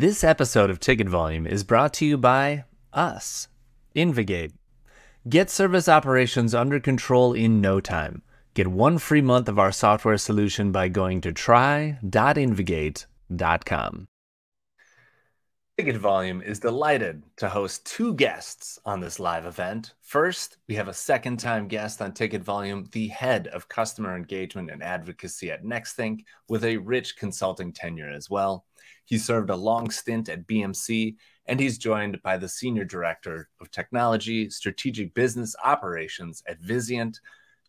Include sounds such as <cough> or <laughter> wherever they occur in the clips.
This episode of Ticket Volume is brought to you by us, InvGate. Get service operations under control in no time. Get one free month of our software solution by going to try.invgate.com. Ticket Volume is delighted to host two guests on this live event. First, we have a second time guest on Ticket Volume, the head of customer engagement and advocacy at Nexthink, with a rich consulting tenure as well. He served a long stint at BMC, and he's joined by the Senior Director of Technology, Strategic Business Operations at Vizient,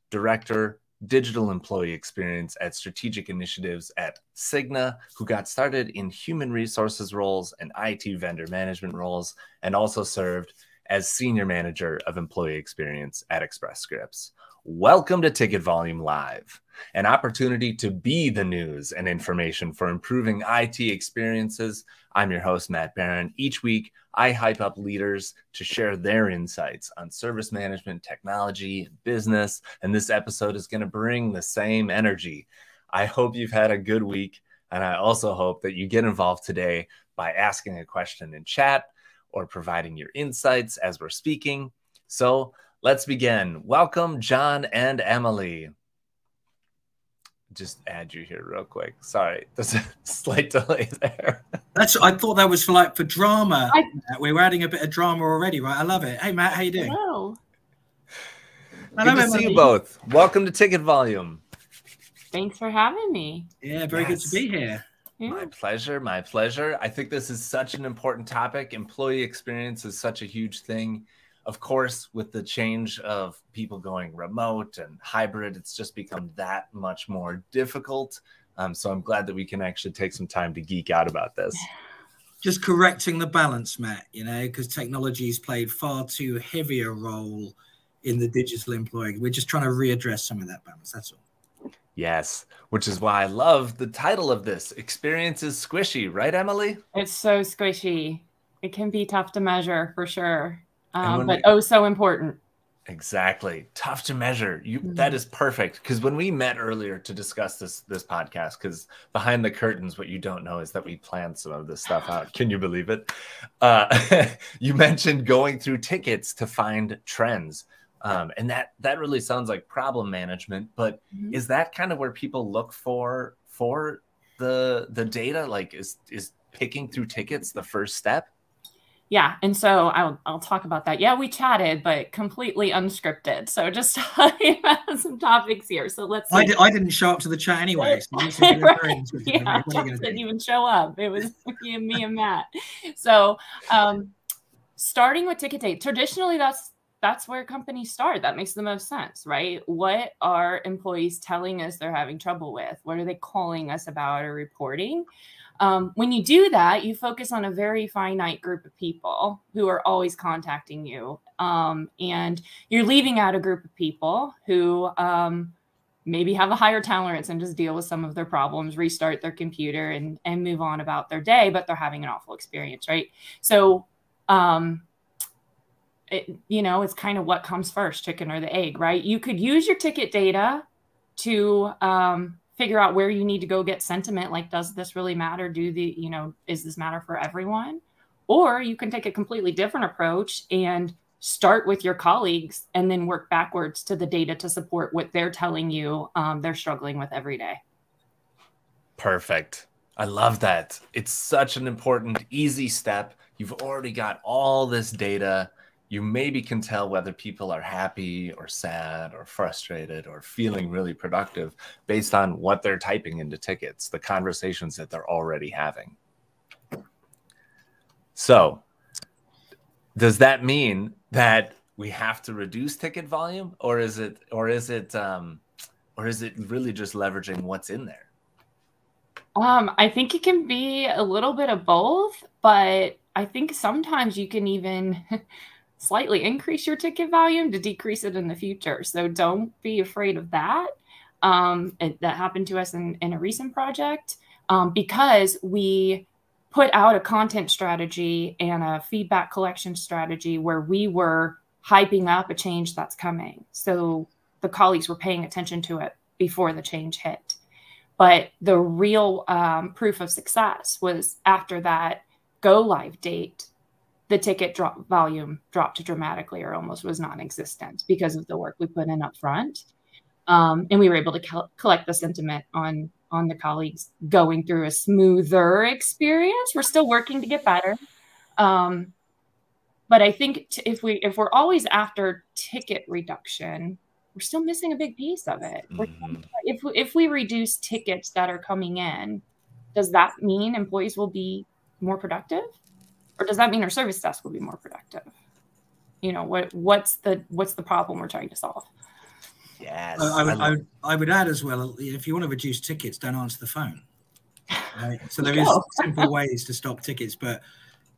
Director digital employee experience at strategic initiatives at Cigna, who got started in human resources roles and IT vendor management roles, and also served as senior manager of employee experience at Express Scripts. Welcome to Ticket Volume Live, an opportunity to be the news and information for improving IT experiences. I'm your host, Matt Barron. Each week, I hype up leaders to share their insights on service management, technology, and business, and this episode is going to bring the same energy. I hope you've had a good week, and I also hope that you get involved today by asking a question in chat or providing your insights as we're speaking. So, Let's begin. Welcome, Jon and Emily. Just add you here real quick. Sorry, <laughs> there's a slight delay there. That's. I thought that was for like for drama. I, we were adding a bit of drama already, right? I love it. Hey, Matt, how you doing? Hello. Good Hello, to Emily. see you both. Welcome to Ticket Volume. Thanks for having me. Yeah, very yes. good to be here. Yeah. My pleasure. My pleasure. I think this is such an important topic. Employee experience is such a huge thing of course, with the change of people going remote and hybrid, it's just become that much more difficult. Um, so I'm glad that we can actually take some time to geek out about this. Just correcting the balance, Matt, you know, because technology has played far too heavy a role in the digital employee. We're just trying to readdress some of that balance. That's all. Yes, which is why I love the title of this. Experience is squishy, right, Emily? It's so squishy. It can be tough to measure for sure um, but we, oh so important. Exactly. Tough to measure. You mm-hmm. that is perfect. Because when we met earlier to discuss this this podcast because behind the curtains what you don't know is that we planned some of this stuff out. Can you believe it? Uh, <laughs> you mentioned going through tickets to find trends. Um, and that that really sounds like problem management but mm-hmm. is that kind of where people look for for the the data? Like is is picking through tickets the first step yeah and so I'll, I'll talk about that. Yeah we chatted but completely unscripted. So just <laughs> about some topics here. So let's I, did, I didn't show up to the chat anyway <laughs> so right. yeah, didn't even show up. It was <laughs> me and me and matt. So um, starting with ticket date traditionally that's that's where companies start. That makes the most sense right? What are employees telling us they're having trouble with? What are they calling us about or reporting um, when you do that, you focus on a very finite group of people who are always contacting you. Um, and you're leaving out a group of people who um, maybe have a higher tolerance and just deal with some of their problems, restart their computer and, and move on about their day, but they're having an awful experience, right? So, um, it, you know, it's kind of what comes first, chicken or the egg, right? You could use your ticket data to um, figure out where you need to go get sentiment like does this really matter? Do the you know is this matter for everyone? Or you can take a completely different approach and start with your colleagues and then work backwards to the data to support what they're telling you um, they're struggling with every day. Perfect. I love that. It's such an important easy step. You've already got all this data you maybe can tell whether people are happy or sad or frustrated or feeling really productive based on what they're typing into tickets, the conversations that they're already having. So, does that mean that we have to reduce ticket volume, or is it, or is it, um, or is it really just leveraging what's in there? Um, I think it can be a little bit of both, but I think sometimes you can even <laughs> slightly increase your ticket volume to decrease it in the future. So don't be afraid of that. Um, it, that happened to us in, in a recent project um, because we put out a content strategy and a feedback collection strategy where we were hyping up a change that's coming. So the colleagues were paying attention to it before the change hit. But the real um, proof of success was after that go live date, the ticket drop volume dropped dramatically or almost was non-existent because of the work we put in up front. Um, and we were able to collect the sentiment on on the colleagues going through a smoother experience. We're still working to get better. Um, but I think if we if we're always after ticket reduction, we're still missing a big piece of it. Mm-hmm. If if we reduce tickets that are coming in, does that mean employees will be more productive, or does that mean our service desk will be more productive? You know what what's the what's the problem we're trying to solve? Yes, I, would, I, would, I would add as well. If you want to reduce tickets, don't answer the phone. Right? So <laughs> there is simple ways to stop tickets, but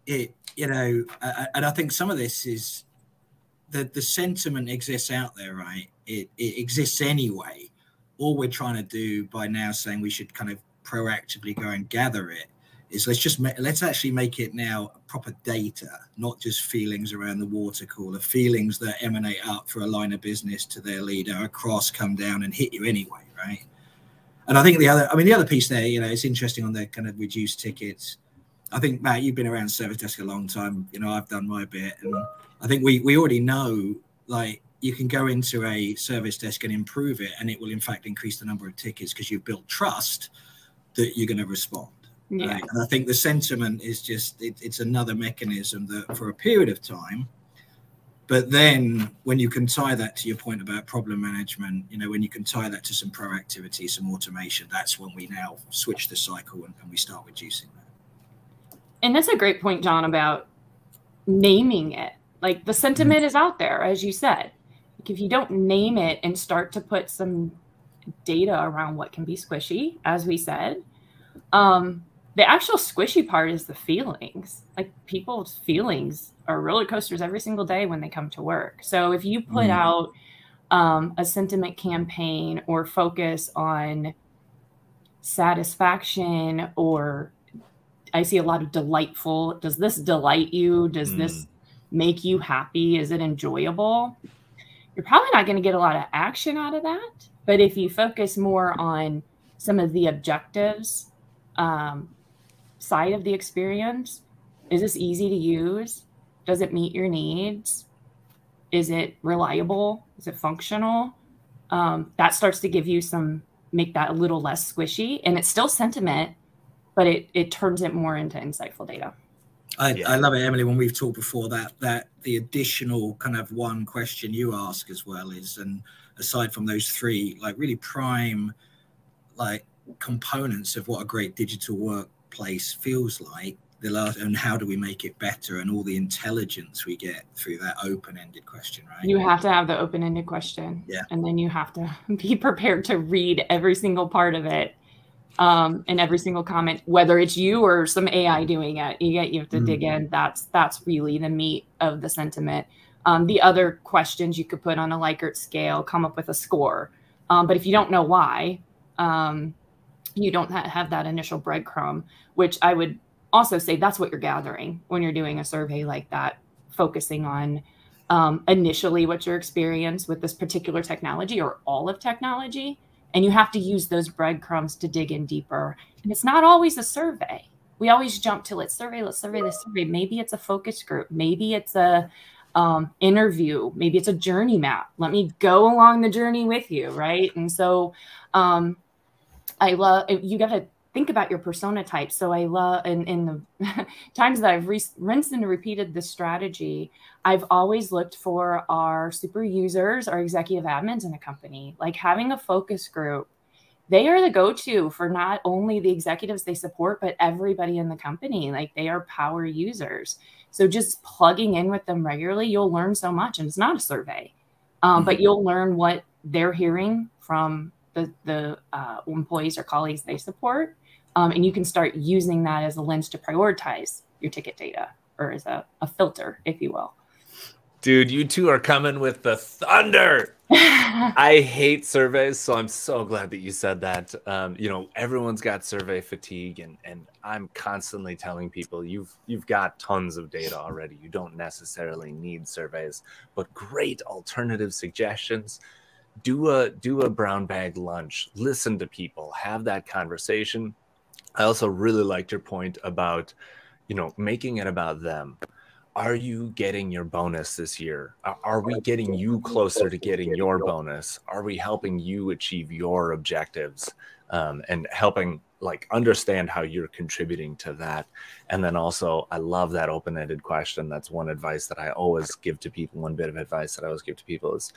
it you know, uh, and I think some of this is the the sentiment exists out there, right? It it exists anyway. All we're trying to do by now saying we should kind of proactively go and gather it is let's just make, let's actually make it now proper data, not just feelings around the water cooler, feelings that emanate up for a line of business to their leader across, come down and hit you anyway, right? And I think the other, I mean, the other piece there, you know, it's interesting on the kind of reduced tickets. I think Matt, you've been around service desk a long time. You know, I've done my bit, and I think we we already know like you can go into a service desk and improve it, and it will in fact increase the number of tickets because you've built trust that you're going to respond. Yeah. Right? And I think the sentiment is just it, it's another mechanism that for a period of time. But then when you can tie that to your point about problem management, you know, when you can tie that to some proactivity, some automation, that's when we now switch the cycle and, and we start reducing that. And that's a great point, Jon, about naming it. Like the sentiment mm-hmm. is out there, as you said. Like if you don't name it and start to put some data around what can be squishy, as we said, um, the actual squishy part is the feelings. Like people's feelings are roller coasters every single day when they come to work. So if you put mm. out um, a sentiment campaign or focus on satisfaction or I see a lot of delightful. Does this delight you? Does mm. this make you happy? Is it enjoyable? You're probably not going to get a lot of action out of that. But if you focus more on some of the objectives um, side of the experience. Is this easy to use? Does it meet your needs? Is it reliable? Is it functional? Um, that starts to give you some, make that a little less squishy. And it's still sentiment, but it, it turns it more into insightful data. I, yeah. I love it, Emily. When we've talked before, that that the additional kind of one question you ask as well is, and aside from those three, like really prime, like components of what a great digital work place feels like the last and how do we make it better and all the intelligence we get through that open-ended question right? You have to have the open-ended question. Yeah. And then you have to <laughs> be prepared to read every single part of it um, and every single comment whether it's you or some ai doing it. You get you have to mm-hmm. dig in. That's that's really the meat of the sentiment. Um, the other questions you could put on a likert scale come up with a score. Um, but if you don't know why um, you don't have that initial breadcrumb, which I would also say that's what you're gathering when you're doing a survey like that, focusing on um, initially what's your experience with this particular technology or all of technology. And you have to use those breadcrumbs to dig in deeper. And it's not always a survey. We always jump to let's survey, let's survey, let's survey. Maybe it's a focus group. Maybe it's a um, interview. Maybe it's a journey map. Let me go along the journey with you, right? And so um, I love you got to think about your persona type. So I love in, in the <laughs> times that I've re- rinsed and repeated this strategy, I've always looked for our super users, our executive admins in a company, like having a focus group. They are the go-to for not only the executives they support, but everybody in the company. Like they are power users. So just plugging in with them regularly, you'll learn so much. And it's not a survey, um, mm-hmm. but you'll learn what they're hearing from the, the uh, employees or colleagues they support. Um, and you can start using that as a lens to prioritize your ticket data or as a, a filter, if you will. Dude, you two are coming with the thunder. <laughs> I hate surveys, so I'm so glad that you said that. Um, you know, everyone's got survey fatigue, and and I'm constantly telling people you've you've got tons of data already. You don't necessarily need surveys, but great alternative suggestions do a do a brown bag lunch listen to people have that conversation i also really liked your point about you know, making it about them. Are you getting your bonus this year? Are we getting you closer to getting your bonus? Are we helping you achieve your objectives um, and helping like understand how you're contributing to that? And then also, I love that open ended question. That's one advice that I always give to people. One bit of advice that I always give to people is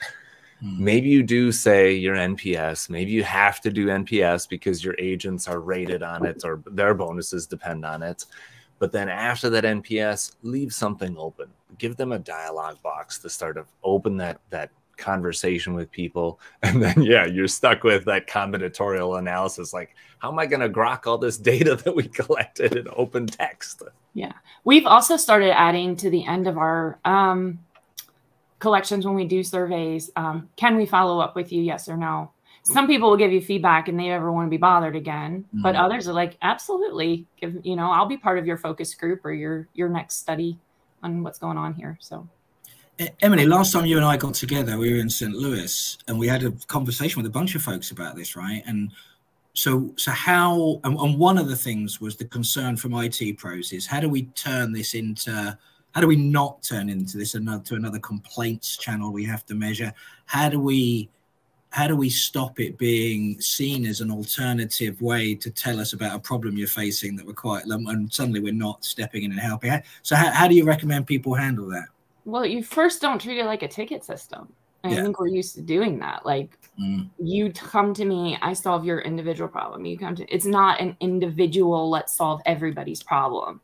Hmm. Maybe you do say your NPS. Maybe you have to do NPS because your agents are rated on it or their bonuses depend on it. But then after that NPS, leave something open. Give them a dialogue box to start of open that that conversation with people. <laughs> And then yeah, you're stuck with that combinatorial analysis. Like, how am I going to grok all this data <laughs> that we collected in open text? Yeah. We've also started adding to the end of our um collections when we do surveys um, can we follow up with you yes or no some people will give you feedback and they never want to be bothered again mm-hmm. but others are like absolutely give you know i'll be part of your focus group or your your next study on what's going on here so Emily, last time you and I got together, we were in St. Louis, and we had a conversation with a bunch of folks about this, right? And so, so how? And, and one of the things was the concern from IT pros is how do we turn this into how do we not turn into this another to another complaints channel we have to measure how do we how do we stop it being seen as an alternative way to tell us about a problem you're facing that we're quite and suddenly we're not stepping in and helping so how, how do you recommend people handle that well you first don't treat it like a ticket system and yeah. I think we're used to doing that. Like mm. you come to me, I solve your individual problem. You come to it's not an individual, let's solve everybody's problem.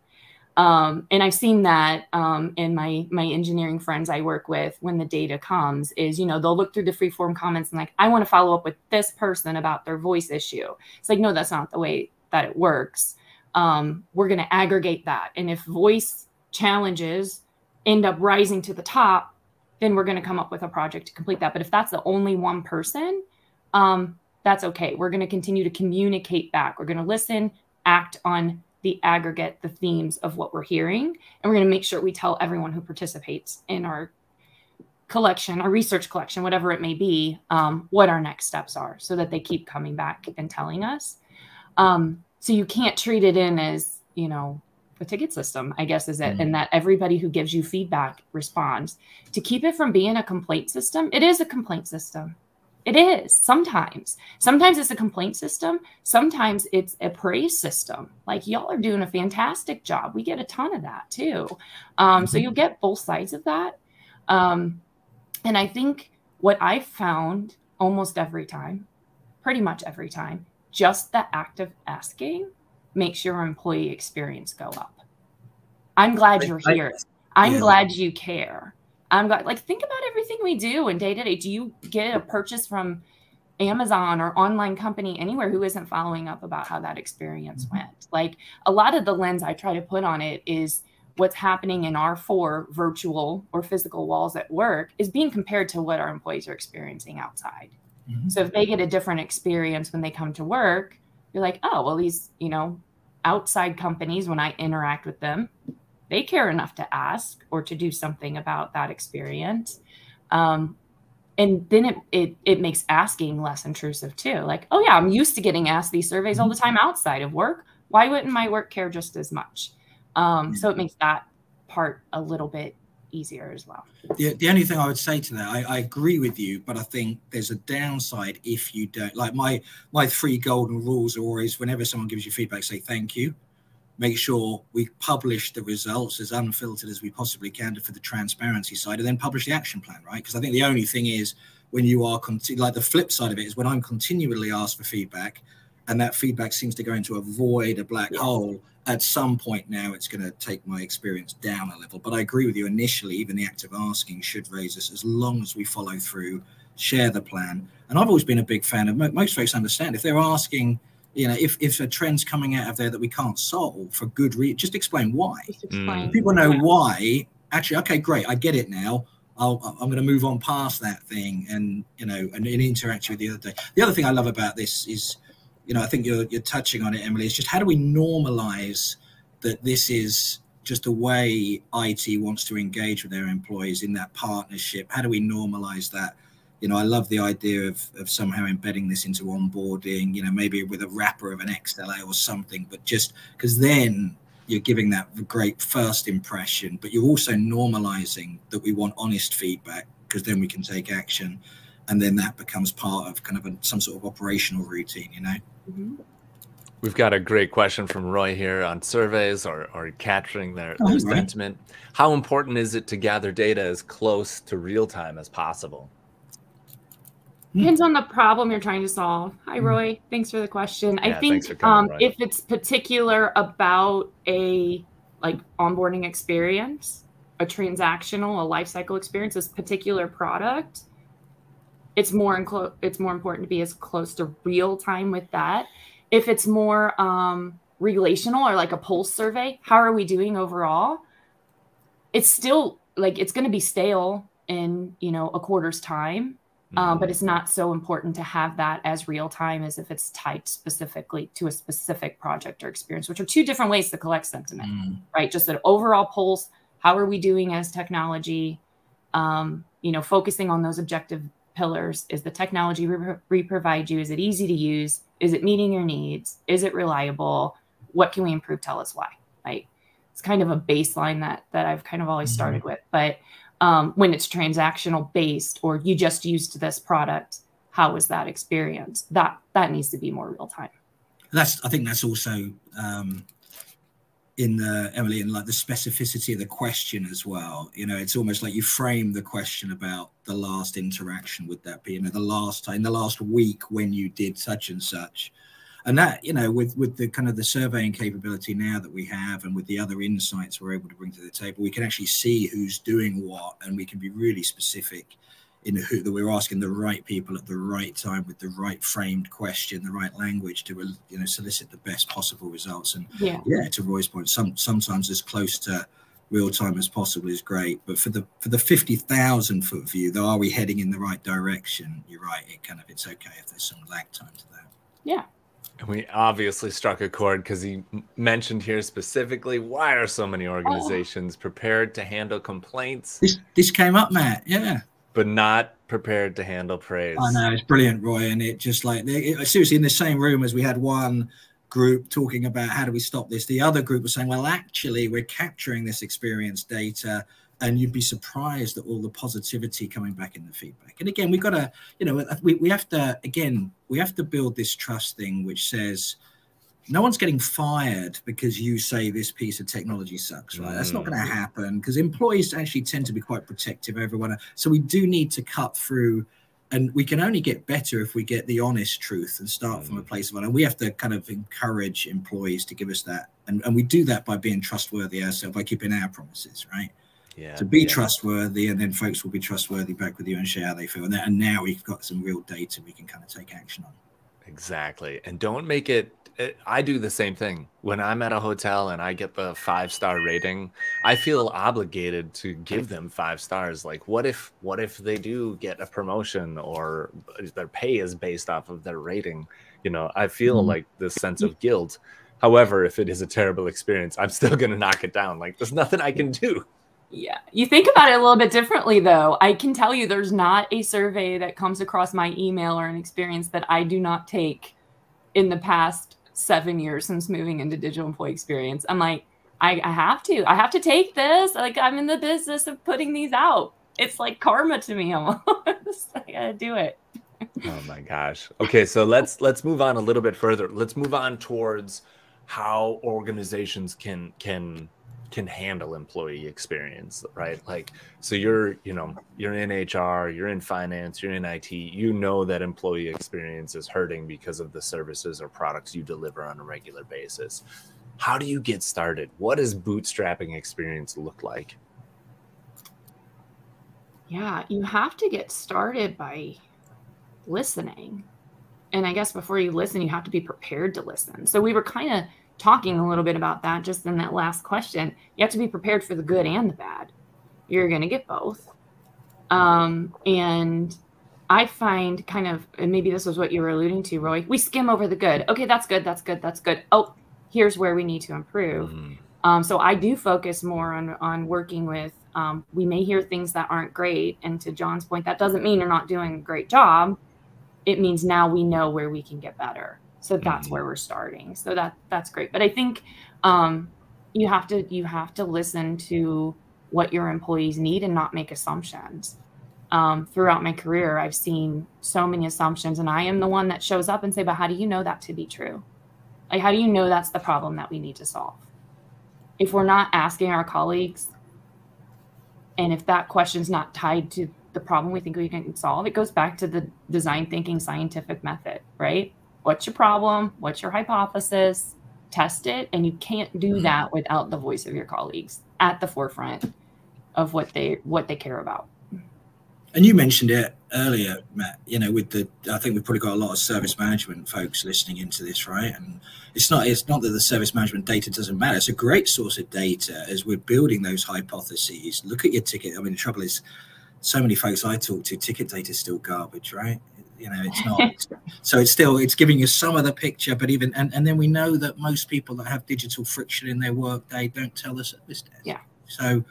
Um, and I've seen that um, in my my engineering friends I work with when the data comes is you know they'll look through the free form comments and like I want to follow up with this person about their voice issue. It's like no, that's not the way that it works. Um, we're going to aggregate that, and if voice challenges end up rising to the top, then we're going to come up with a project to complete that. But if that's the only one person, um, that's okay. We're going to continue to communicate back. We're going to listen, act on the aggregate, the themes of what we're hearing. And we're going to make sure we tell everyone who participates in our collection, our research collection, whatever it may be, um, what our next steps are so that they keep coming back and telling us. Um, so you can't treat it in as, you know, a ticket system, I guess, is it, mm-hmm. and that everybody who gives you feedback responds. To keep it from being a complaint system, it is a complaint system. It is sometimes. Sometimes it's a complaint system. Sometimes it's a praise system. Like y'all are doing a fantastic job. We get a ton of that too. Um, so mm-hmm. you'll get both sides of that. Um, and I think what I found almost every time, pretty much every time, just the act of asking makes your employee experience go up. I'm glad you're here. I'm glad you care. I'm like, think about everything we do in day to day. Do you get a purchase from Amazon or online company anywhere who isn't following up about how that experience mm-hmm. went? Like, a lot of the lens I try to put on it is what's happening in our four virtual or physical walls at work is being compared to what our employees are experiencing outside. Mm-hmm. So if they get a different experience when they come to work, you're like, oh, well, these, you know, outside companies, when I interact with them, they care enough to ask or to do something about that experience. Um, and then it, it it makes asking less intrusive too. Like, oh yeah, I'm used to getting asked these surveys all the time outside of work. Why wouldn't my work care just as much? Um, so it makes that part a little bit easier as well. The, the only thing I would say to that, I, I, agree with you, but I think there's a downside if you don't like my my three golden rules are always whenever someone gives you feedback, say thank you make sure we publish the results as unfiltered as we possibly can for the transparency side and then publish the action plan right? Because i think the only thing is when you are like the flip side of it is when i'm continually asked for feedback and that feedback seems to go into a void a black yeah. hole at some point now it's going to take my experience down a little but i agree with you initially even the act of asking should raise us as long as we follow through share the plan. And i've always been a big fan of most folks understand if they're asking you know, if, if a trend's coming out of there that we can't solve for good reason, just explain why. Just explain. People know why. Actually, okay, great, I get it now. I'll, I'm going to move on past that thing and you know and, and interact with the other day. The other thing I love about this is, you know, I think you're you're touching on it, Emily. Is just how do we normalize that this is just the way IT wants to engage with their employees in that partnership. How do we normalize that? You know, I love the idea of, of somehow embedding this into onboarding, you know, maybe with a wrapper of an XLA or something, but just because then you're giving that great first impression, but you're also normalizing that we want honest feedback because then we can take action, and then that becomes part of kind of a, some sort of operational routine. You know. Mm-hmm. We've got a great question from Roy here on surveys or, or capturing their, oh, their sentiment. How important is it to gather data as close to real time as possible? Depends on the problem you're trying to solve. Hi, hmm. Roy. Thanks for the question. Yeah, I think coming, um, if it's particular about a like onboarding experience, a transactional, a lifecycle experience, this particular product, it's more inclo- it's more important to be as close to real time with that. If it's more um, relational or like a pulse survey, how are we doing overall? It's still like it's going to be stale in you know a quarter's time um, but mm-hmm. it's not so important to have that as real time as if it's tied specifically to a specific project or experience, which are two different ways to collect sentiment, mm. right? Just an overall pulse. How are we doing as technology? Um, you know, focusing on those objective pillars. Is the technology we, we provide you? Is it easy to use? Is it meeting your needs? Is it reliable? What can we improve? Tell us why. Right? It's kind of a baseline that that I've kind of always mm-hmm. started with, but um, when it's transactional based or you just used this product how was that experience? That that needs to be more real time. That's i think that's also um, in the emily and like the specificity of the question as well. You know it's almost like you frame the question about the last interaction with that be, you know the last time the last week when you did such and such and that you know with with the kind of the surveying capability now that we have and with the other insights we're able to bring to the table we can actually see who's doing what and we can be really specific in the who that we're asking the right people at the right time with the right framed question the right language to you know solicit the best possible results. And yeah, yeah to roy's point some sometimes as close to real time as possible is great but for the for the 50,000 foot view though are we heading in the right direction? You're right it kind of it's okay if there's some lag time to that. Yeah and we obviously struck a chord because he mentioned here specifically why are so many oh. organizations oh. prepared to handle complaints? This this came up, Matt. Yeah. But not prepared to handle praise. I know it's brilliant, Roy, and it just like it, seriously in the same room as we had one group talking about how do we stop this. The other group was saying, well, actually, we're capturing this experience data and you'd be surprised at all the positivity coming back in the feedback. And again, we've got to, you know, we, we have to, again, we have to build this trust thing which says no one's getting fired because you say this piece of technology sucks, right? Mm. That's not going to mm. happen because employees actually tend to be quite protective everyone. So we do need to cut through and we can only get better if we get the honest truth and start mm. from a mm. place of honor. We have to kind of encourage employees to give us that. And, and we do that by being trustworthy ourselves, by keeping our promises, right? Yeah, to be yeah. trustworthy, and then folks will be trustworthy back with you and share how they feel. And, and now we've got some real data we can kind of take action on. Exactly, and don't make it, it. I do the same thing when I'm at a hotel and I get the five star rating. I feel obligated to give them five stars. Like, what if, what if they do get a promotion or their pay is based off of their rating? You know, I feel mm-hmm. like this sense of guilt. However, if it is a terrible experience, I'm still going to knock it down. Like, there's nothing I can do. Yeah. You think about it a little bit differently, though. I can tell you there's not a survey that comes across my email or an experience that I do not take in the past seven years since moving into digital employee experience. I'm like, I, I have to. I have to take this. Like, I'm in the business of putting these out. It's like karma to me <laughs> almost. I gotta do it. oh my gosh. Okay, so let's let's move on a little bit further. Let's move on towards how organizations can can can handle employee experience, right? Like, so you're, you know, you're in HR, you're in finance, you're in IT, you know that employee experience is hurting because of the services or products you deliver on a regular basis. How do you get started? What does bootstrapping experience look like? Yeah, you have to get started by listening. And I guess before you listen, you have to be prepared to listen. So we were kind of talking a little bit about that just in that last question. You have to be prepared for the good and the bad. You're going to get both. Um, and I find kind of, and maybe this was what you were alluding to, Roy. We skim over the good. Okay, that's good. That's good. That's good. Oh, here's where we need to improve. Mm-hmm. Um, so I do focus more on on working with. Um, we may hear things that aren't great, and to Jon's point, that doesn't mean you're not doing a great job. It means now we know where we can get better. So that's mm-hmm. where we're starting. So that that's great. But I think um, you have to you have to listen to what your employees need and not make assumptions. Um, throughout my career, I've seen so many assumptions, and I am the one that shows up and say, "But how do you know that to be true? Like, how do you know that's the problem that we need to solve?" If we're not asking our colleagues, and if that question's not tied to the problem we think we can solve, it goes back to the design thinking scientific method, right? What's your problem? What's your hypothesis? Test it, and you can't do mm-hmm. that without the voice of your colleagues at the forefront of what they what they care about. And you mentioned it earlier, Matt. You know, with the I think we've probably got a lot of service management folks listening into this, right? And it's not it's not that the service management data doesn't matter. It's a great source of data as we're building those hypotheses. Look at your ticket. I mean, the trouble is, so many folks I talk to, ticket data is still garbage, right? You know, it's not. so it's still it's giving you some of the picture, but even and and then we know that most people that have digital friction in their work day don't tell us at this desk. Yeah. So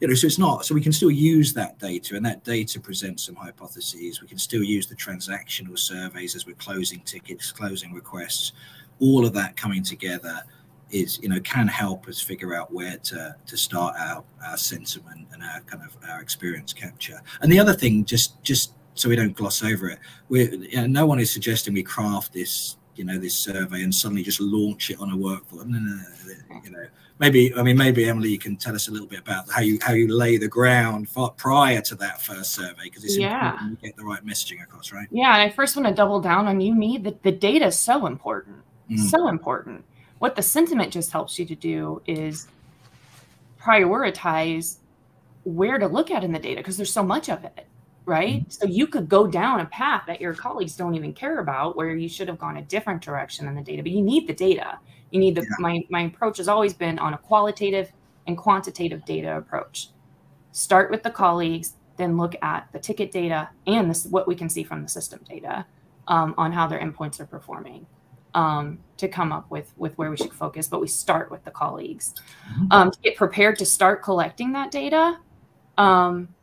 you know, so it's not. So we can still use that data, and that data presents some hypotheses. We can still use the transactional surveys as we're closing tickets, closing requests. All of that coming together is, you know, can help us figure out where to to start our our sentiment and our kind of our experience capture. And the other thing, just just so we don't gloss over it, we you know, no one is suggesting we craft this you know this survey and suddenly just launch it on a workflow. No, no, no, you know maybe I mean maybe Emily, you can tell us a little bit about how you how you lay the ground prior to that first survey because it's yeah. important to get the right messaging across, right? Yeah, and I first want to double down on you need that the data is so important, mm. so important. What the sentiment just helps you to do is prioritize where to look at in the data because there's so much of it right? Mm-hmm. So you could go down a path that your colleagues don't even care about where you should have gone a different direction in the data, but you need the data. You need the yeah. my my approach has always been on a qualitative and quantitative data approach. Start with the colleagues, then look at the ticket data and this what we can see from the system data um, on how their endpoints are performing um, to come up with with where we should focus. But we start with the colleagues mm-hmm. um, to get prepared to start collecting that data. Um,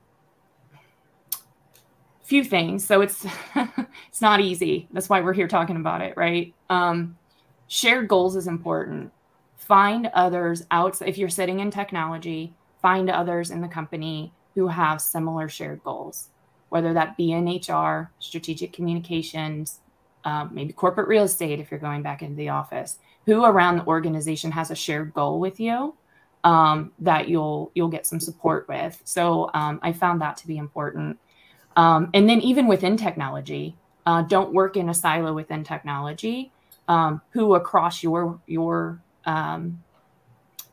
few things. So it's <laughs> it's not easy. That's why we're here talking about it, right? Um, shared goals is important. Find others out. If you're sitting in technology, find others in the company who have similar shared goals, whether that be in HR, strategic communications, um, maybe corporate real estate if you're going back into the office. Who around the organization has a shared goal with you um, that you'll you'll get some support with. So um, I found that to be important. Um, and then even within technology, uh, don't work in a silo within technology. Um, who across your your um,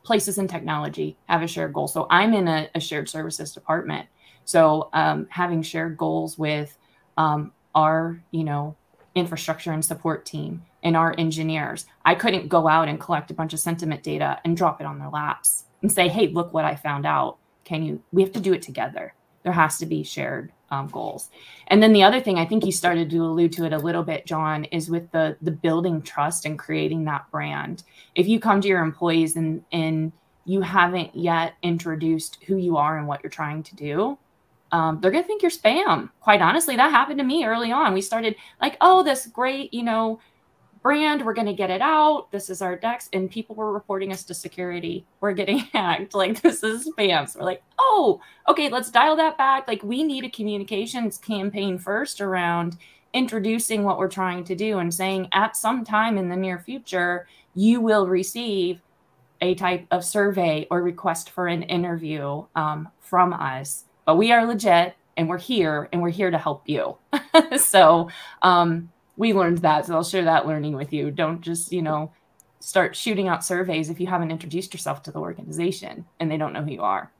places in technology have a shared goal. So I'm in a, a shared services department. So um, having shared goals with um, our you know infrastructure and support team and our engineers. I couldn't go out and collect a bunch of sentiment data and drop it on their laps and say, "Hey, look what I found out." Can you? We have to do it together. There has to be shared um, goals. And then the other thing, I think you started to allude to it a little bit, Jon, is with the the building trust and creating that brand. If you come to your employees and and you haven't yet introduced who you are and what you're trying to do, um, they're gonna think you're spam. Quite honestly, that happened to me early on. We started like, oh, this great, you know, brand. We're going to get it out. This is our DEX. And people were reporting us to security. We're getting <laughs> hacked. Like, this is spam. So we're like, oh, okay, let's dial that back. Like, we need a communications campaign first around introducing what we're trying to do and saying at some time in the near future, you will receive a type of survey or request for an interview um, from us. But we are legit and we're here and we're here to help you. <laughs> so, um, we learned that. So I'll share that learning with you. Don't just, you know, start shooting out surveys if you haven't introduced yourself to the organization and they don't know who you are.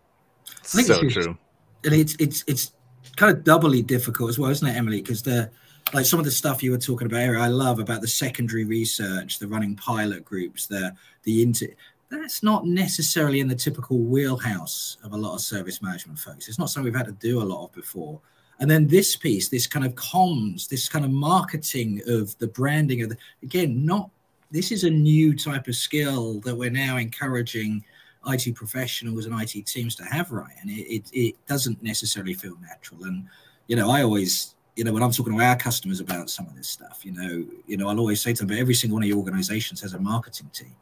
So it's, true. And it's it's it's kind of doubly difficult as well, isn't it, Emily? Because the like some of the stuff you were talking about here, I love about the secondary research, the running pilot groups, the the inter that's not necessarily in the typical wheelhouse of a lot of service management folks. It's not something we've had to do a lot of before. And then this piece, this kind of comms, this kind of marketing of the branding of the, again, not, this is a new type of skill that we're now encouraging IT professionals and IT teams to have, right? And it, it, it doesn't necessarily feel natural. And, you know, I always, you know, when I'm talking to our customers about some of this stuff, you know, you know, I'll always say to them, but every single one of your organizations has a marketing team.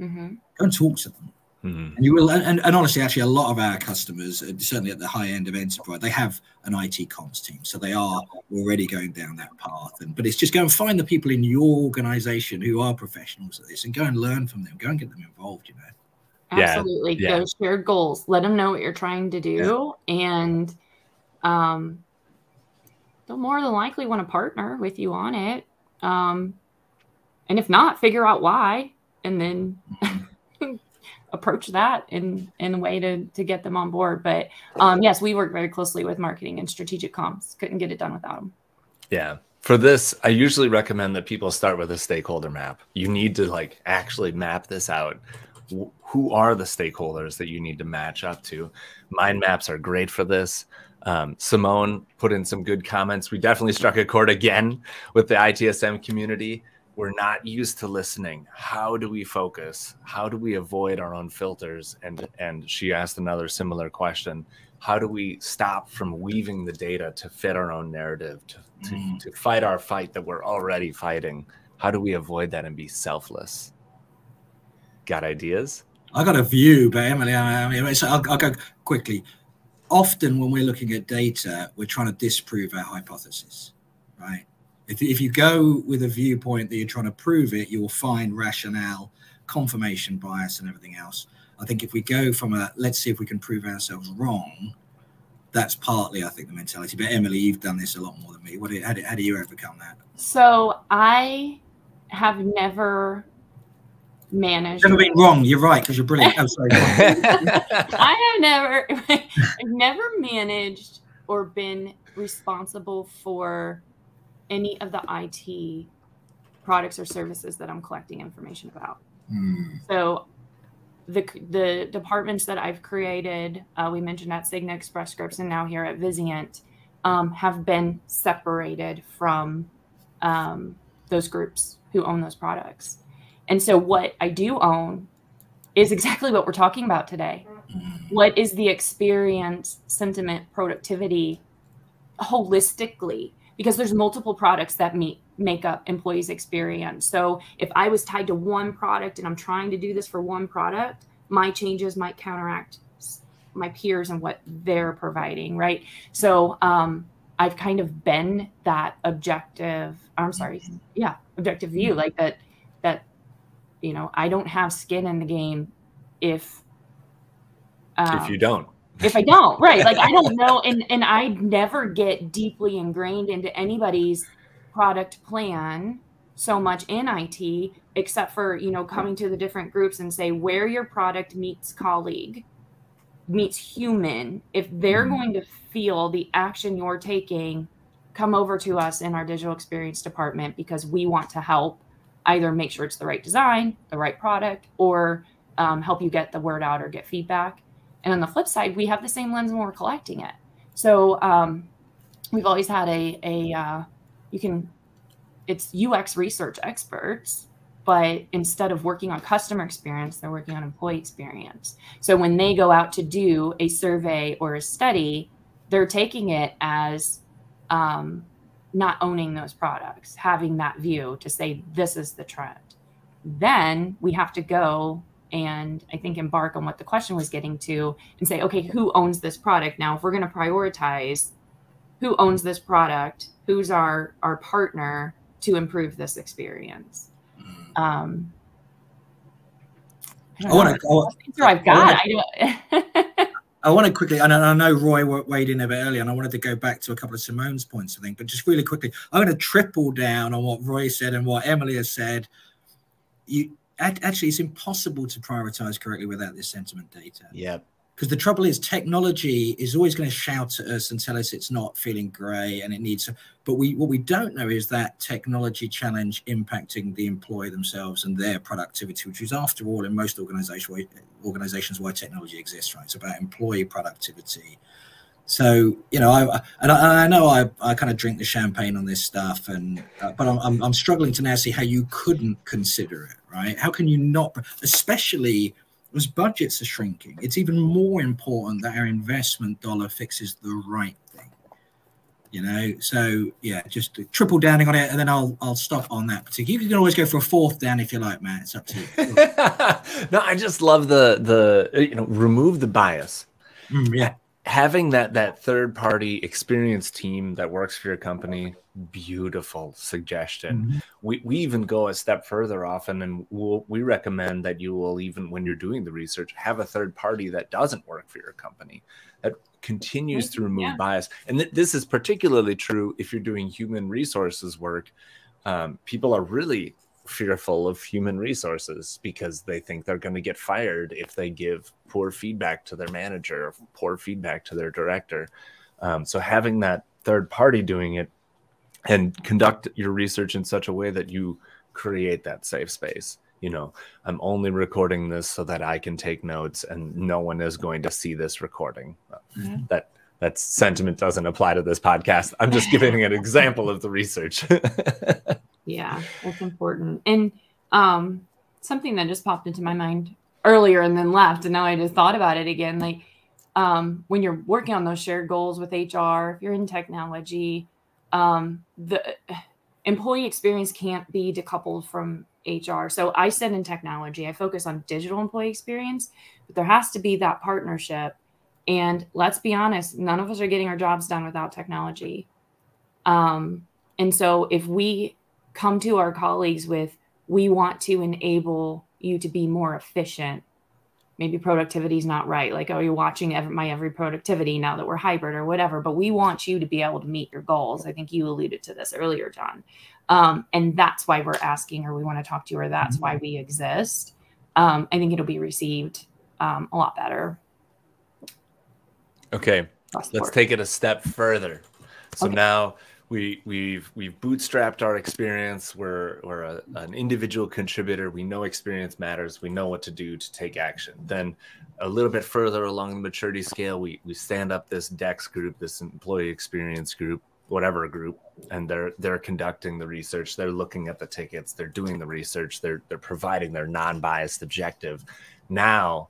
Mm-hmm. Go and talk to them Mm-hmm. And you will, and, and honestly, actually, a lot of our customers, uh, certainly at the high end of enterprise, they have an IT comms team, so they are already going down that path. And but it's just go and find the people in your organization who are professionals at this, and go and learn from them. Go and get them involved. You know. Absolutely, yeah. go share goals. Let them know what you're trying to do, yeah. and um, they'll more than likely want to partner with you on it. Um, and if not, figure out why, and then. Mm-hmm. Approach that in in a way to to get them on board. But um, yes, we work very closely with marketing and strategic comms. Couldn't get it done without them. Yeah. For this, I usually recommend that people start with a stakeholder map. You need to like actually map this out. Who are the stakeholders that you need to match up to? Mind maps are great for this. Um, Simone put in some good comments. We definitely struck a chord again with the ITSM community we're not used to listening. How do we focus? How do we avoid our own filters? And and she asked another similar question. How do we stop from weaving the data to fit our own narrative to, to, mm. to fight our fight that we're already fighting? How do we avoid that and be selfless? Got ideas? I got a view but emily i mean I'll, I'll go quickly. Often when we're looking at data we're trying to disprove our hypothesis right if, if you go with a viewpoint that you're trying to prove it, you will find rationale, confirmation bias, and everything else. I think if we go from a let's see if we can prove ourselves wrong, that's partly, I think, the mentality. But Emily, you've done this a lot more than me. What do, how, do, how do you overcome that? So I have never managed. Never been wrong. You're right because you're brilliant. I'm sorry. <laughs> I have never, I've <laughs> never managed or been responsible for any of the IT products or services that I'm collecting information about. Mm. So the the departments that I've created, uh, we mentioned at Cigna Express Scripts and now here at Vizient, um, have been separated from um, those groups who own those products. And so what I do own is exactly what we're talking about today. Mm. What is the experience, sentiment, productivity holistically because there's multiple products that meet make up employees experience so if i was tied to one product and i'm trying to do this for one product my changes might counteract my peers and what they're providing right so um, i've kind of been that objective i'm sorry mm-hmm. yeah objective view mm-hmm. like that that you know i don't have skin in the game if um, if you don't if I don't, right? Like I don't know, and and I never get deeply ingrained into anybody's product plan so much in IT, except for you know coming to the different groups and say where your product meets colleague, meets human. If they're mm-hmm. going to feel the action you're taking, come over to us in our digital experience department because we want to help either make sure it's the right design, the right product, or um, help you get the word out or get feedback. And on the flip side, we have the same lens when we're collecting it. So um, we've always had a, a uh, you can, it's UX research experts, but instead of working on customer experience, they're working on employee experience. So when they go out to do a survey or a study, they're taking it as um, not owning those products, having that view to say, this is the trend. Then we have to go and I think embark on what the question was getting to and say, okay, who owns this product? Now, if we're going to prioritize who owns this product, who's our our partner to improve this experience. Mm. Um, I, I want to. I've got. I, <laughs> I want to quickly, and I know Roy weighed in a bit earlier, and I wanted to go back to a couple of Simone's points, I think, but just really quickly, I'm going to triple down on what Roy said and what Emily has said. You, actually it's impossible to prioritize correctly without this sentiment data. Yeah. Because the trouble is, technology is always going to shout at us and tell us it's not feeling grey and it needs. To. But we what we don't know is that technology challenge impacting the employee themselves and their productivity, which is, after all, in most organizations, organizations why technology exists. Right, it's about employee productivity so you know, I and I, I know I, I kind of drink the champagne on this stuff, and uh, but I'm, I'm struggling to now see how you couldn't consider it, right? How can you not, especially as budgets are shrinking? It's even more important that our investment dollar fixes the right thing. you know so yeah just triple downing on it and then i'll i'll stop on that particular you can always go for a fourth down if you like man it's up to you <laughs> no i just love the the you know remove the bias mm, yeah having that that third party experienced team that works for your company beautiful suggestion mm-hmm. we, we even go a step further often and we'll, we recommend that you will even when you're doing the research have a third party that doesn't work for your company that continues to remove yeah. bias and th- this is particularly true if you're doing human resources work um, people are really fearful of human resources because they think they're going to get fired if they give poor feedback to their manager or poor feedback to their director. Um, so having that third party doing it and conduct your research in such a way that you create that safe space. You know, I'm only recording this so that I can take notes and no one is going to see this recording. Mm-hmm. That that sentiment doesn't apply to this podcast. I'm just giving an <laughs> example of the research. <laughs> Yeah, that's important. And um, something that just popped into my mind earlier and then left, and now I just thought about it again. Like um, when you're working on those shared goals with HR, if you're in technology, um, the employee experience can't be decoupled from HR. So I said in technology, I focus on digital employee experience, but there has to be that partnership. And let's be honest, none of us are getting our jobs done without technology. Um, and so if we come to our colleagues with we want to enable you to be more efficient. Maybe productivity is not right like oh you're watching every, my every productivity now that we're hybrid or whatever but we want you to be able to meet your goals. I think you alluded to this earlier Jon. Um, and that's why we're asking or we want to talk to you or that's why we exist. Um, i think it'll be received um, a lot better. Okay. Let's take it a step further. So okay. now we we've we've bootstrapped our experience. We're we're a, an individual contributor. We know experience matters. We know what to do to take action. Then a little bit further along the maturity scale we we stand up this DEX group this employee experience group whatever group and they're they're conducting the research. They're looking at the tickets. They're doing the research. They're they're providing their non-biased objective. Now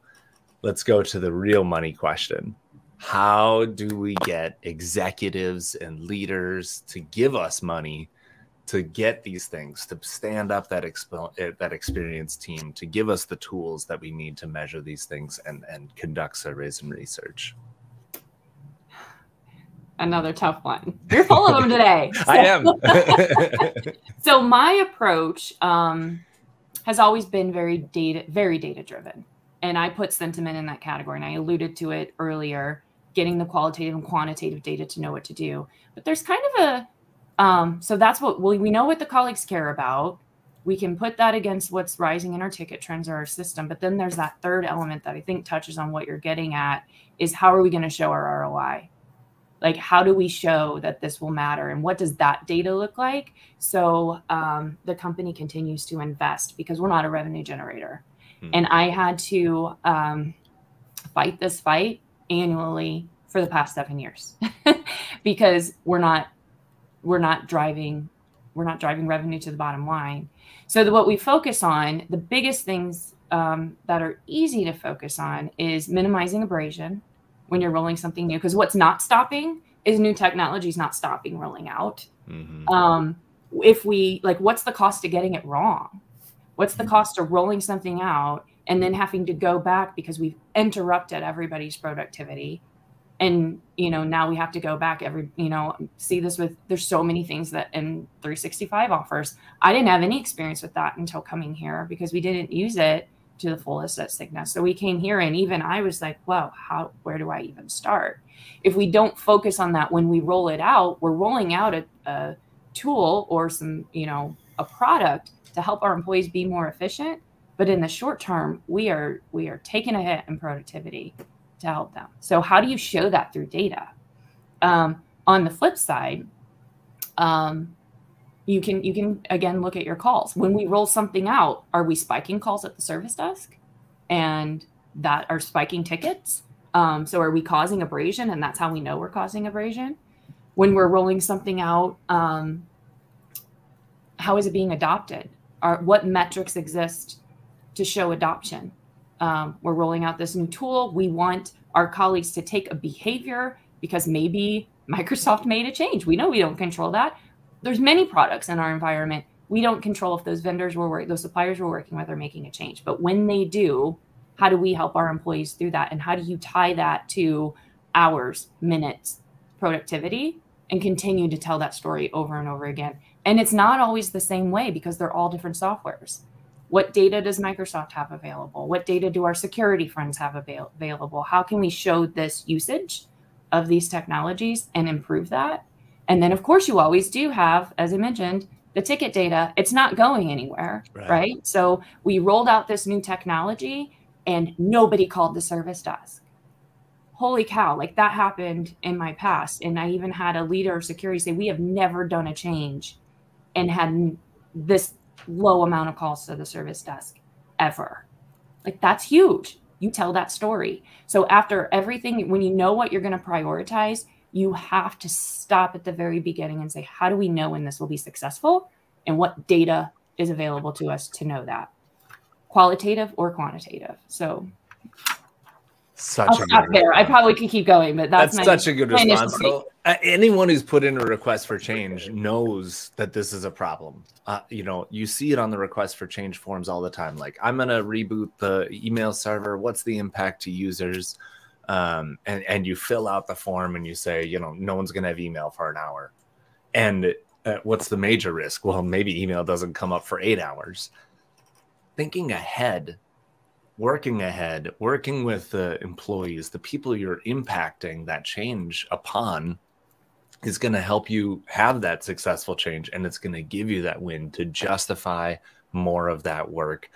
let's go to the real money question how do we get executives and leaders to give us money to get these things to stand up that eh, that experienced team to give us the tools that we need to measure these things and and conduct surveys and research? Another tough one. You're full of them today. So. <laughs> i am. <laughs> <laughs> So my approach um, has always been very data very data driven and i put sentiment in that category and i alluded to it earlier getting the qualitative and quantitative data to know what to do. But there's kind of a um, so that's what we, we know what the colleagues care about. We can put that against what's rising in our ticket trends or our system. But then there's that third element that I think touches on what you're getting at is how are we going to show our ROI? Like, how do we show that this will matter? And what does that data look like? So um, the company continues to invest because we're not a revenue generator. Hmm. And I had to um, fight this fight annually for the past seven years. <laughs> Because we're not we're not driving we're not driving revenue to the bottom line. So the, what we focus on the biggest things um, that are easy to focus on is minimizing abrasion when you're rolling something new. Because what's not stopping is new technology is not stopping rolling out. Mm-hmm. um, if we like what's the cost of getting it wrong? What's the mm-hmm. cost of rolling something out and then having to go back because we've interrupted everybody's productivity and you know now we have to go back every you know see this with there's so many things that in 365 offers i didn't have any experience with that until coming here because we didn't use it to the fullest at Cigna. So we came here and even I was like, well, how where do I even start? If we don't focus on that when we roll it out, we're rolling out a, a tool or some, you know, a product to help our employees be more efficient but in the short term we are we are taking a hit in productivity to help them. So how do you show that through data? Um, on the flip side um, you can you can again look at your calls. When we roll something out are we spiking calls at the service desk? And that are spiking tickets? Um, so are we causing abrasion and that's how we know we're causing abrasion? When we're rolling something out um, how is it being adopted? Are what metrics exist to show adoption. Um, we're rolling out this new tool. We want our colleagues to take a behavior because maybe <laughs> Microsoft made a change. We know we don't control that. There's many products in our environment. We don't control if those vendors we're those suppliers we're working with are making a change. But when they do, how do we help our employees through that? And how do you tie that to hours, minutes, productivity, and continue to tell that story over and over again? And it's not always the same way because they're all different softwares. What data does Microsoft have available? What data do our security friends have avail- available? How can we show this usage of these technologies and improve that? And then, of course, you always do have, as I mentioned, the ticket data. It's not going anywhere, right? right? So we rolled out this new technology and nobody called the service desk. Holy cow, like that happened in my past. And I even had a leader of security say, We have never done a change and had this low amount of calls to the service desk ever. Like that's huge. You tell that story. So after everything, when you know what you're going to prioritize, you have to stop at the very beginning and say, how do we know when this will be successful? And what data is available to us to know that? Qualitative or quantitative. So such I'll a stop there. I probably could keep going, but that's, that's such a good response. So, uh, anyone who's put in a request for change knows that this is a problem. Uh, you know, you see it on the request for change forms all the time. Like, I'm going to reboot the email server. What's the impact to users? Um, and and you fill out the form and you say, you know, no one's going to have email for an hour. And uh, what's the major risk? Well, maybe email doesn't come up for eight hours. Thinking ahead working ahead, working with the employees, the people you're impacting that change upon is going to help you have that successful change and it's going to give you that win to justify more of that work.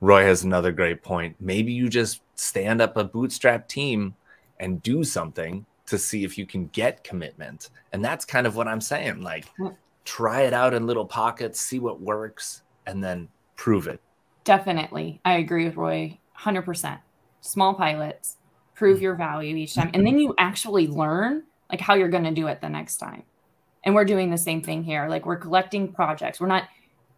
Roy has another great point. Maybe you just stand up a bootstrap team and do something to see if you can get commitment. And that's kind of what I'm saying. Like, try it out in little pockets, see what works, and then prove it. Definitely. I agree with Roy 100%. Small pilots, prove your value each time. And then you actually learn like how you're going to do it the next time. And we're doing the same thing here. Like we're collecting projects. We're not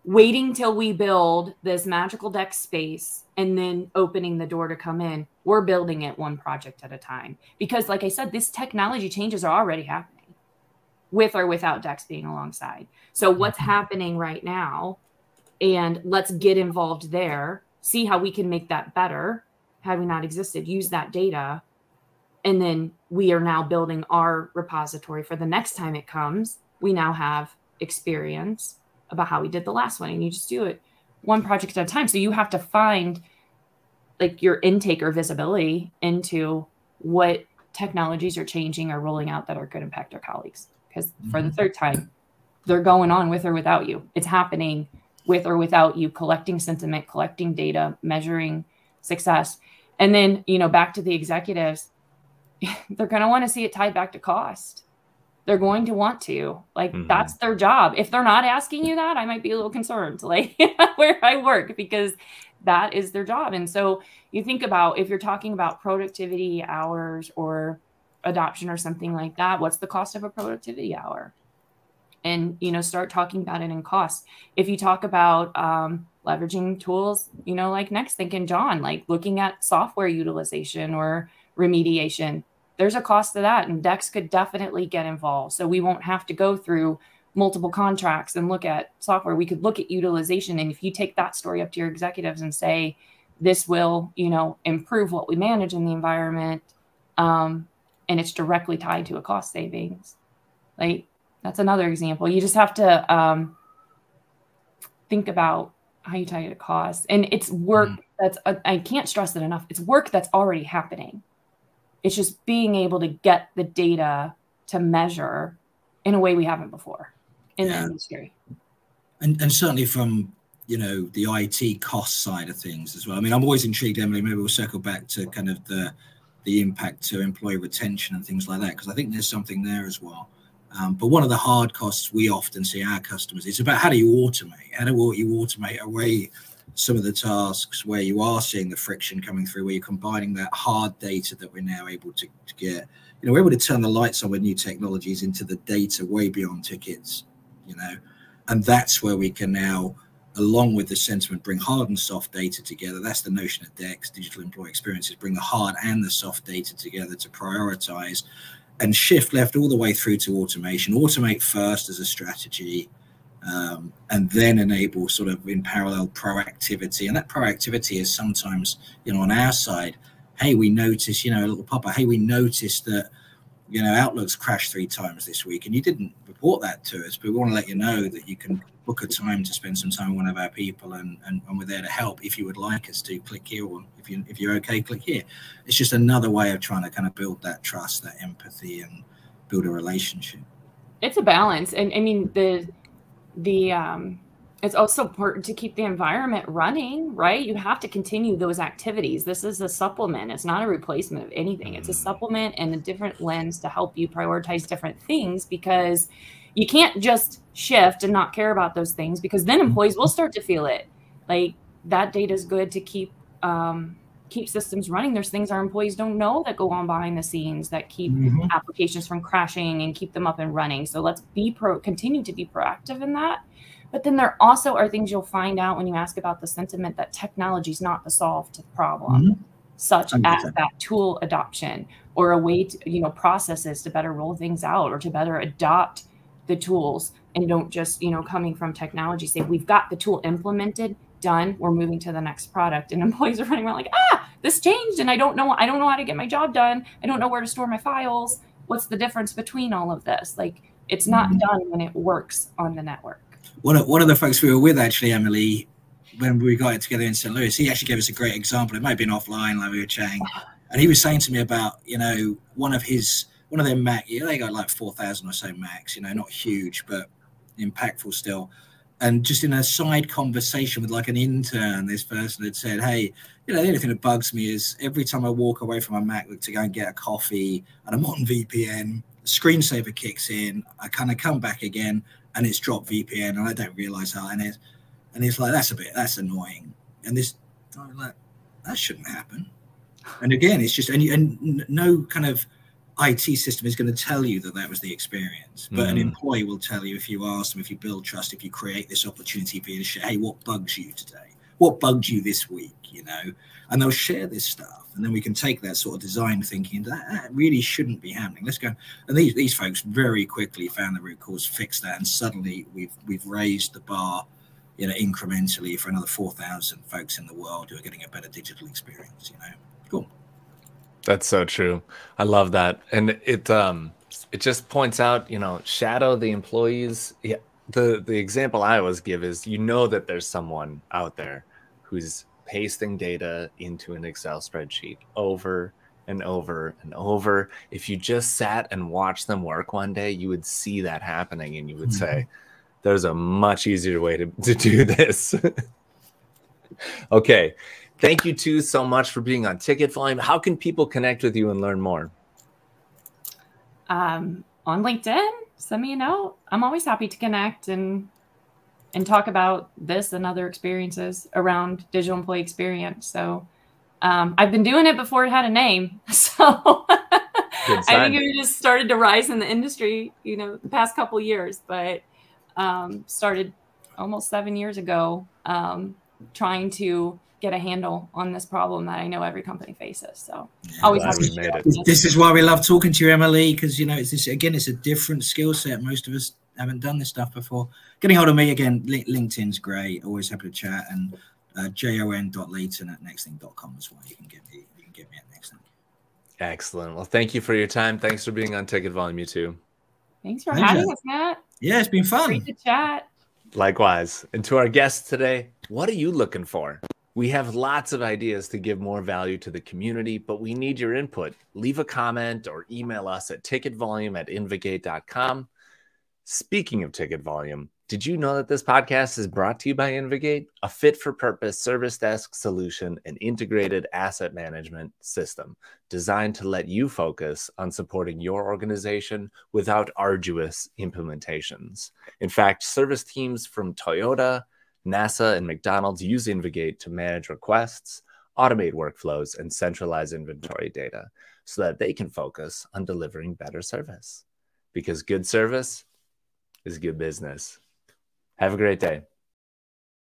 waiting till we build this magical DEX space and then opening the door to come in. We're building it one project at a time. Because, like I said, this technology changes are already happening with or without DEX being alongside. So, what's mm-hmm. happening right now and let's get involved there see how we can make that better had we not existed use that data and then we are now building our repository for the next time it comes we now have experience about how we did the last one and you just do it one project at a time so you have to find like your intake or visibility into what technologies are changing or rolling out that are going to impact our colleagues because mm-hmm. for the mm-hmm. third time they're going on with or without you it's happening with or without you collecting sentiment collecting data measuring success. And then you know back to the executives <laughs> they're going to want to see it tied back to cost. They're going to want to. Like mm-hmm. that's their job. If they're not asking you that i might be a little concerned <laughs> like <laughs> where i work because that is their job. And so you think about if you're talking about productivity hours or adoption or something like that what's the cost of a productivity hour and you know start talking about it in cost. If you talk about um, leveraging tools you know like Nexthink and Jon like looking at software utilization or remediation. There's a cost to that and DEX could definitely get involved. So we won't have to go through multiple contracts and look at software. We could look at utilization and if you take that story up to your executives and say this will you know improve what we manage in the environment um, and it's directly tied to a cost savings. Like that's another example. You just have to um, think about how you tie it to cost. And it's work mm-hmm. that's, uh, I can't stress it enough. It's work that's already happening. It's just being able to get the data to measure in a way we haven't before in yeah. the industry. And, and certainly from you know the IT cost side of things as well. I mean, I'm always intrigued, Emily. Maybe we'll circle back to kind of the the impact to employee retention and things like that because I think there's something there as well. Um, but one of the hard costs we often see our customers is about how do you automate? How do you automate away some of the tasks where you are seeing the friction coming through, where you're combining that hard data that we're now able to, to get. You know, we're able to turn the lights on with new technologies into the data way beyond tickets, you know, and that's where we can now, along with the sentiment, bring hard and soft data together. That's the notion of DEX, digital employee experiences, bring the hard and the soft data together to prioritize and shift left all the way through to automation. Automate first as a strategy, um, and then enable sort of in parallel proactivity. And that proactivity is sometimes, you know, on our side, hey, we notice, you know, a little pop up, hey, we noticed that, you know, Outlook's crashed three times this week, and you didn't report that to us, but we want to let you know that you can book a time to spend some time with one of our people, and, and, and we're there to help. If you would like us to, click here, or if you if you're okay, click here. It's just another way of trying to kind of build that trust, that empathy, and build a relationship. It's a balance, and I mean the the um it's also important to keep the environment running, right? You have to continue those activities. This is a supplement. It's not a replacement of anything. It's a mm. supplement and a different lens to help you prioritize different things because you can't just shift and not care about those things because then employees will start to feel it. Like that data is good to keep um, keep systems running. There's things our employees don't know that go on behind the scenes that keep mm-hmm. applications from crashing and keep them up and running. So let's be pro continue to be proactive in that. But then there also are things you'll find out when you ask about the sentiment that technology is not the solve to the problem, mm-hmm. such 100%. as that tool adoption or a way to, you know, processes to better roll things out or to better adopt the tools and don't just, you know, coming from technology say, we've got the tool implemented, done, we're moving to the next product. And <laughs> employees are running around like, ah, this changed and I don't know, I don't know how to get my job done. I don't know where to store my files. What's the difference between all of this? Like it's not mm-hmm. done when it works on the network. One of, one of the folks we were with actually, Emily, when we got it together in St. Louis, he actually gave us a great example. It might have been offline, like we were chatting. <sighs> And he was saying to me about, you know, one of his one of their Mac, yeah, they got like 4,000 or so Macs, you know, not huge, but impactful still. And just in a side conversation with like an intern, this person had said, Hey, you know, the only thing that bugs me is every time I walk away from my MacBook to go and get a coffee and I'm on <laughs> VPN, screensaver kicks in, I kind of come back again and it's dropped VPN and I don't realize how it is. And it's like, that's a bit, that's annoying. And this, like, that shouldn't happen. And again, it's just, and, and no kind of, IT system is going to tell you that that was the experience. But mm. an employee will tell you if you ask them, if you build trust, if you create this opportunity for you to share, hey, what bugs you today? What bugged you this week? You know, and they'll share this stuff, and then we can take that sort of design thinking that, that really shouldn't be happening. Let's go. And these these folks very quickly found the root cause, fixed that, and suddenly we've we've raised the bar, you know, incrementally for another four thousand folks in the world who are getting a better digital experience. You know, cool. That's so true. I love that. And it um it just points out, you know, shadow the employees. Yeah. The the example I always give is you know that there's someone out there who's pasting data into an Excel spreadsheet over and over and over. If you just sat and watched them work one day, you would see that happening and you would mm-hmm. say, there's a much easier way to, <laughs> to do this. <laughs> okay. Thank you too so much for being on Ticket Volume. How can people connect with you and learn more? Um, on LinkedIn, send me a note. I'm always happy to connect and and talk about this and other experiences around digital employee experience. So um, I've been doing it before it had a name. <laughs> So I think it just started to rise in the industry, you know, the past couple years, but um, started almost seven years ago, um, trying to get a handle on this problem that I know every company faces. So yeah, always happy made it. This is why we love talking to you, Emily, because you know it's this again. It's a different skill set. Most of us haven't done this stuff before. Getting hold of me again, LinkedIn's great. Always happy to chat. And uh, jon.leighton at nexthink.com as well. You can get me. You can get me at Nexthink. Excellent. Well, thank you for your time. Thanks for being on Ticket Volume. You too. Thanks for Thanks, having us, Matt. Yeah, it's been fun. Great to chat. Likewise. And to our guests today, what are you looking for? We have lots of ideas to give more value to the community, but we need your input. Leave a comment or email us at ticketvolume at invgate.com. Speaking of ticket volume, did you know that this podcast is brought to you by InvGate, a fit for purpose service desk solution and integrated asset management system designed to let you focus on supporting your organization without arduous implementations? In fact, service teams from Toyota, NASA, and McDonald's use InvGate to manage requests, automate workflows, and centralize inventory data so that they can focus on delivering better service. Because good service is good business. Have a great day.